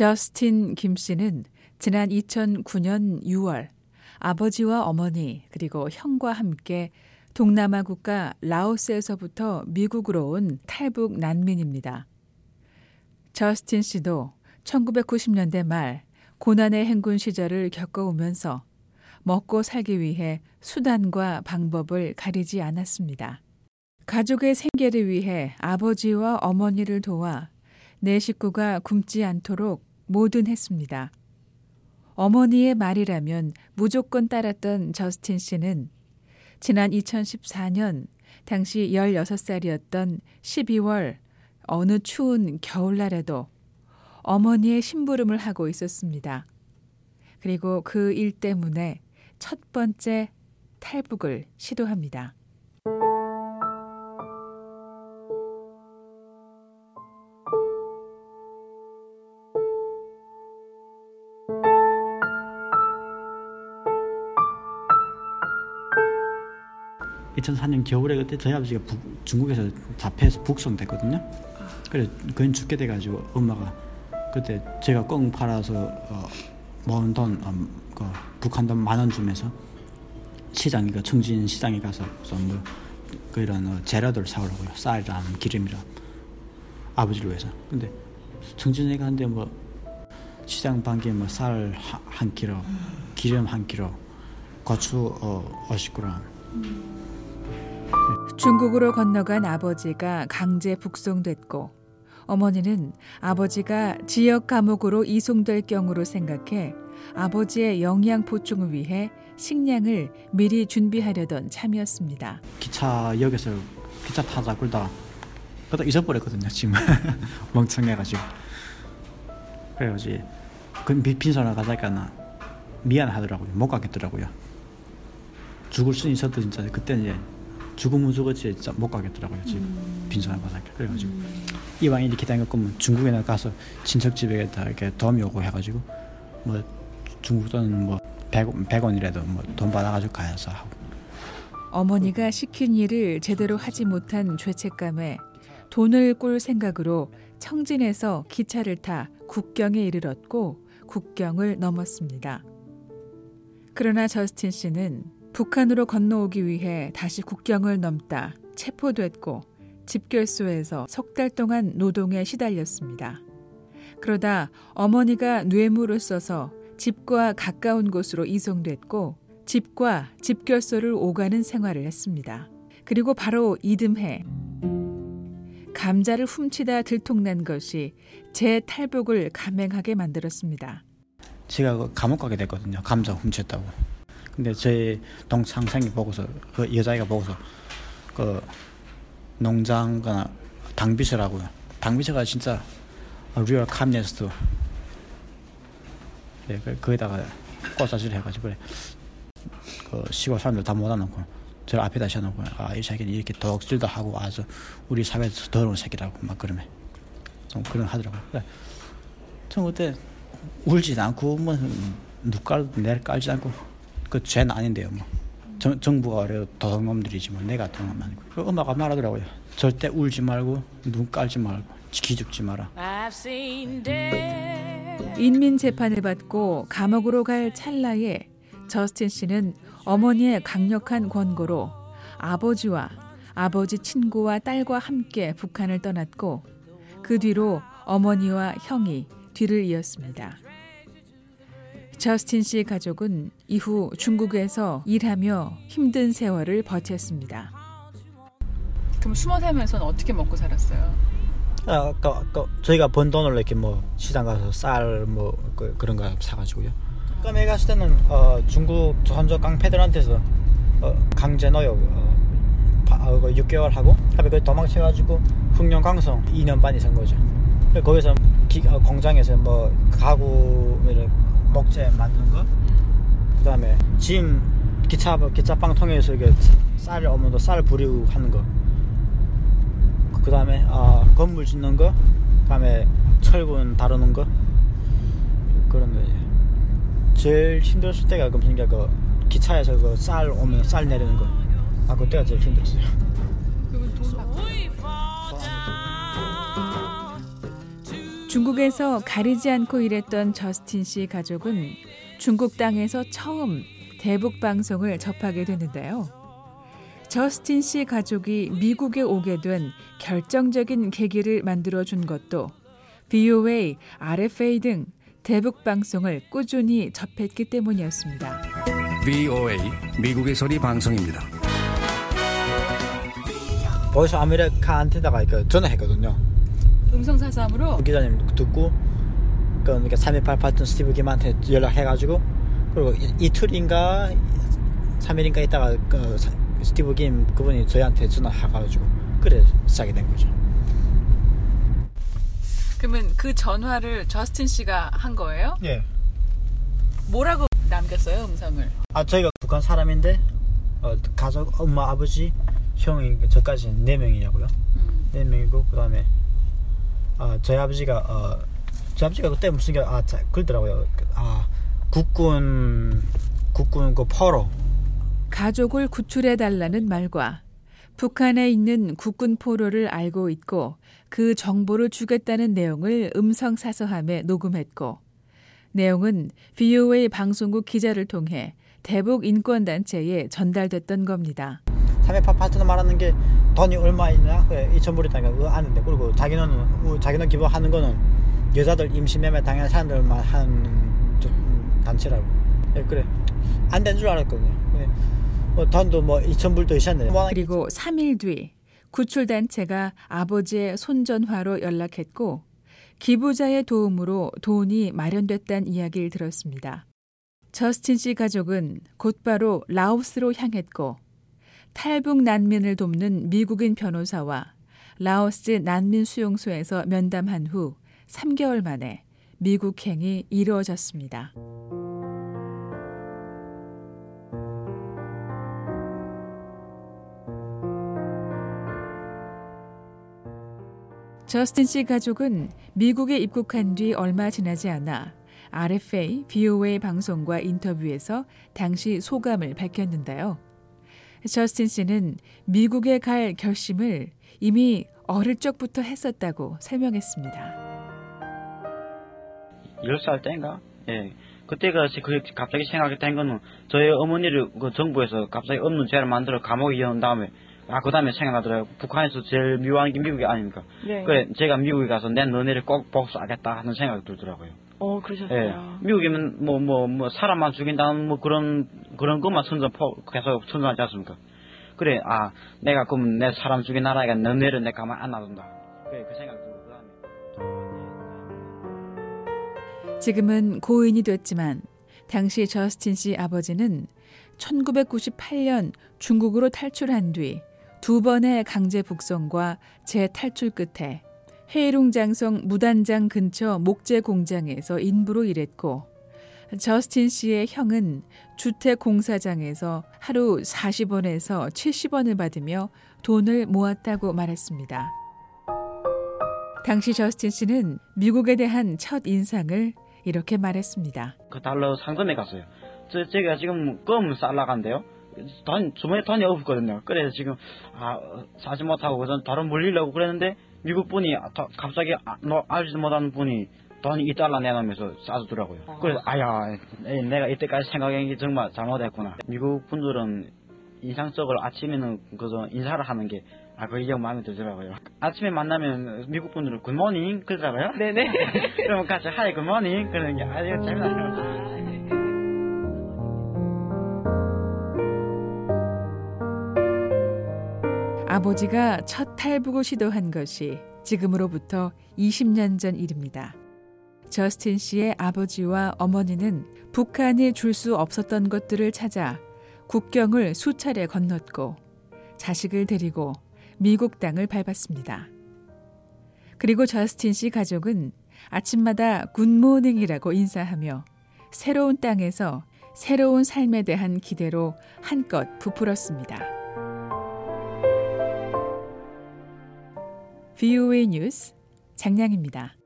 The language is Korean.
저스틴 김 씨는 지난 2009년 6월 아버지와 어머니 그리고 형과 함께 동남아 국가 라오스에서부터 미국으로 온 탈북 난민입니다. 저스틴 씨도 1990년대 말 고난의 행군 시절을 겪어오면서 먹고 살기 위해 수단과 방법을 가리지 않았습니다. 가족의 생계를 위해 아버지와 어머니를 도와 내 식구가 굶지 않도록 뭐든 했습니다. 어머니의 말이라면 무조건 따랐던 저스틴 씨는 지난 2014년 당시 16살이었던 12월 어느 추운 겨울날에도 어머니의 심부름을 하고 있었습니다. 그리고 그 일 때문에 첫 번째 탈북을 시도합니다. 2004년 겨울에 그때 저희 아버지가 북, 중국에서 잡혀서 북송됐거든요. 그래서 그건 죽게 돼가지고 엄마가 그때 제가 꽁 팔아서 어, 모은 돈, 어, 그 북한 돈 만 원 주면서 시장, 그 청진 시장에 가서 뭐 그런 어, 재료들 사오라고요. 쌀이랑 기름이랑 아버지를 위해서. 근데 청진에 갔는데 뭐 시장 반기에 뭐 쌀 한 킬로, 기름 한 킬로, 고추 어, 50g. 중국으로 건너간 아버지가 강제 북송됐고 어머니는 아버지가 지역 감옥으로 이송될 경우로 생각해 아버지의 영양 보충을 위해 식량을 미리 준비하려던 참이었습니다. 기차역에서 기차 타자 그러다 잊어버렸거든요. 지금 멍청해가지고 그래가지고 그 빈손으로 가자니까 미안하더라고요. 못 가겠더라고요. 죽을 수 있어도 진짜 그때는 이제 죽으면 죽었지 진짜 못 가겠더라고요. 지금 음. 빈손으로 가자니까 그래가지고 음. 이왕 이렇게 된 거면 중국에나 가서 친척 집에 다 이렇게 도움이 오고 해가지고 뭐 중국 돈뭐 100, 100 원이라도 뭐 돈 받아가지고 가서 하고 어머니가 시킨 일을 제대로 하지 못한 죄책감에 돈을 꿀 생각으로 청진에서 기차를 타 국경에 이르렀고 국경을 넘었습니다. 그러나 저스틴 씨는 북한으로 건너오기 위해 다시 국경을 넘다 체포됐고 집결소에서 석 달 동안 노동에 시달렸습니다. 그러다 어머니가 뇌물을 써서 집과 가까운 곳으로 이송됐고 집과 집결소를 오가는 생활을 했습니다. 그리고 바로 이듬해 감자를 훔치다 들통난 것이 제 탈북을 감행하게 만들었습니다. 제가 그 감옥 가게 됐거든요. 감자 훔쳤다고. 근데 제 동창생이 보고서 그 여자애가 보고서 그 농장거나 당비서라고요. 당비서가 진짜 real communist. 네, 그, 거기다가 고자질 해가지고 그래. 그 시골 사람들 다 모아놓고 저 앞에다 세워놓고 아 이 새끼는 이렇게 도둑질도 하고 아주 우리 사회에서 더러운 새끼라고 막 그러면 좀 그런 하더라고요. 그래. 전 그때 울지 않고 뭐 누가 내를 깔지 않고 그 죄는 아닌데요 뭐. 정, 정부가 그래도 도둑놈들이지 뭐 내가 도둑놈 아니고 그 엄마가 말하더라고요 절대 울지 말고 눈 깔지 말고 기죽지 마라 인민 재판을 받고 감옥으로 갈 찰나에 저스틴 씨는 어머니의 강력한 권고로 아버지와 아버지 친구와 딸과 함께 북한을 떠났고 그 뒤로 어머니와 형이 뒤를 이었습니다. 저스틴 씨 가족은 이후 중국에서 일하며 힘든 세월을 버텼습니다. 그럼 숨어 살면서는 어떻게 먹고 살았어요? 아, 아까, 아까 저희가 번 돈을 이렇게 뭐 시장 가서 쌀 뭐 그, 런거 사가지고요. 까메 갔을 때는 어, 중국 조선족 깡패들한테서 어, 강제 노역 어, 바, 어, 6개월 하고 그 도망쳐가지고 흑룡 강성 2년 반이 산 거죠. 거기서 기, 어, 공장에서 뭐 가구 이런 목재 만드는 거. 그 다음에 짐 기차 기차빵 통해서 이게 쌀 오면 쌀 부리고 하는 거. 그 다음에 아, 건물 짓는 거. 그 다음에 철근 다루는 거. 그런 거. 제일 힘들었을 때가 그러니까 그 기차에서 그 쌀 오면 쌀 내리는 거. 아 그때가 제일 힘들었어요. 중국에서 가리지 않고 일했던 저스틴 씨 가족은 중국 땅에서 처음 대북 방송을 접하게 되는데요. 저스틴 씨 가족이 미국에 오게 된 결정적인 계기를 만들어 준 것도 VOA, RFA 등 대북 방송을 꾸준히 접했기 때문이었습니다. VOA 미국의 소리 방송입니다. Voice America한테다가 그 전화했거든요. 음성 사서함으로 그 기자님 듣고 그 그러니까 3288던 스티브 김한테 연락해가지고 그리고 이- 이틀인가 3일인가 있다가 그 사- 스티브 김 그분이 저희한테 전화해가지고 그래 시작이 된 거죠. 그러면 그 전화를 저스틴 씨가 한 거예요? 예. 뭐라고 남겼어요 음성을? 아 저희가 북한 사람인데 어, 가족 엄마 아버지 형이 저까지 네 명이냐고요. 음. 네 명이고 그다음에 아 저희 아버지가 어 저희 아버지가 그때 무슨 게아 그러더라고요. 아 국군 국군 그 포로 가족을 구출해 달라는 말과 북한에 있는 국군 포로를 알고 있고 그 정보를 주겠다는 내용을 음성 사서함에 녹음했고 내용은 VOA 방송국 기자를 통해 대북 인권 단체에 전달됐던 겁니다. 300파 파트너 말하는 게 돈이 얼마 있냐? 그래 2천 불이다니까 그거 아는데 그리고 자기는 어, 자기는 기부하는 거는 여자들 임시 매매 당한 사람들만 음, 단체라고. 예, 그래 안 된 줄 알았거든요. 근데 뭐 돈도 뭐 2천 불도 있었네. 그리고 3일 뒤 구출단체가 아버지의 손전화로 연락했고 기부자의 도움으로 돈이 마련됐다는 이야기를 들었습니다. 저스틴 씨 가족은 곧바로 라오스로 향했고 탈북 난민을 돕는 미국인 변호사와 라오스 난민 수용소에서 면담한 후 3개월 만에 미국행이 이루어졌습니다. 저스틴 씨 가족은 미국에 입국한 뒤 얼마 지나지 않아 RFA, BOA 방송과 인터뷰에서 당시 소감을 밝혔는데요. 저스틴 씨는 미국에 갈 결심을 이미 어릴 적부터 했었다고 설명했습니다. 10살 때인가? 예. 그때가 그 갑자기 생각이 된 거는 저희 어머니를 그 정부에서 갑자기 없는 죄를 만들어 감옥에 이어놓은 다음에 아 그 다음에 생각나더라고요. 북한에서 제일 미워하는 게 미국이 아닙니까? 네. 그래 제가 미국에 가서 내 너네를 꼭 복수하겠다 하는 생각이 들더라고요. 어 예. 그러셨어요. 미국이면 뭐뭐 뭐 사람만 죽인다는 뭐 그런 그런 것만 포 계속 천전하지 않습니까? 그래 아 내가 그럼 내 사람 죽인 나라가 너네를 내 가만 안 놔둔다. 그래 그 생각이 들고 그 다음에 지금은 고인이 됐지만 당시 저스틴 씨 아버지는 1998년 중국으로 탈출한 뒤 두 번의 강제 북송과 재탈출 끝에 해룡장성 무단장 근처 목재 공장에서 인부로 일했고 저스틴 씨의 형은 주택 공사장에서 하루 40원에서 70원을 받으며 돈을 모았다고 말했습니다. 당시 저스틴 씨는 미국에 대한 첫 인상을 이렇게 말했습니다. 그 달러 상점에 갔어요. 저, 제가 지금 껌 쌀라간데요. 돈, 주머니에 돈이 없거든요. 그래서 지금, 아, 어, 사지 못하고, 그래서 다른 물리려고 그랬는데, 미국 분이 갑자기 아, 너 알지도 못하는 분이 돈이 2달러 내놓으면서 사주더라고요. 그래서, 아야, 내가 이때까지 생각한 게 정말 잘못했구나. 미국 분들은 인상적으로 아침에는 그저 인사를 하는 게, 아, 그게 정 마음에 들더라고요. 아침에 만나면 미국 분들은 good morning 그러더라고요. 네네. 그러면 같이 hi good morning 그러는 게 아주 재미나요. 아버지가 첫 탈북을 시도한 것이 지금으로부터 20년 전 일입니다. 저스틴 씨의 아버지와 어머니는 북한이 줄 수 없었던 것들을 찾아 국경을 수차례 건넜고 자식을 데리고 미국 땅을 밟았습니다. 그리고 저스틴 씨 가족은 아침마다 굿모닝이라고 인사하며 새로운 땅에서 새로운 삶에 대한 기대로 한껏 부풀었습니다. VOA 뉴스 장량입니다.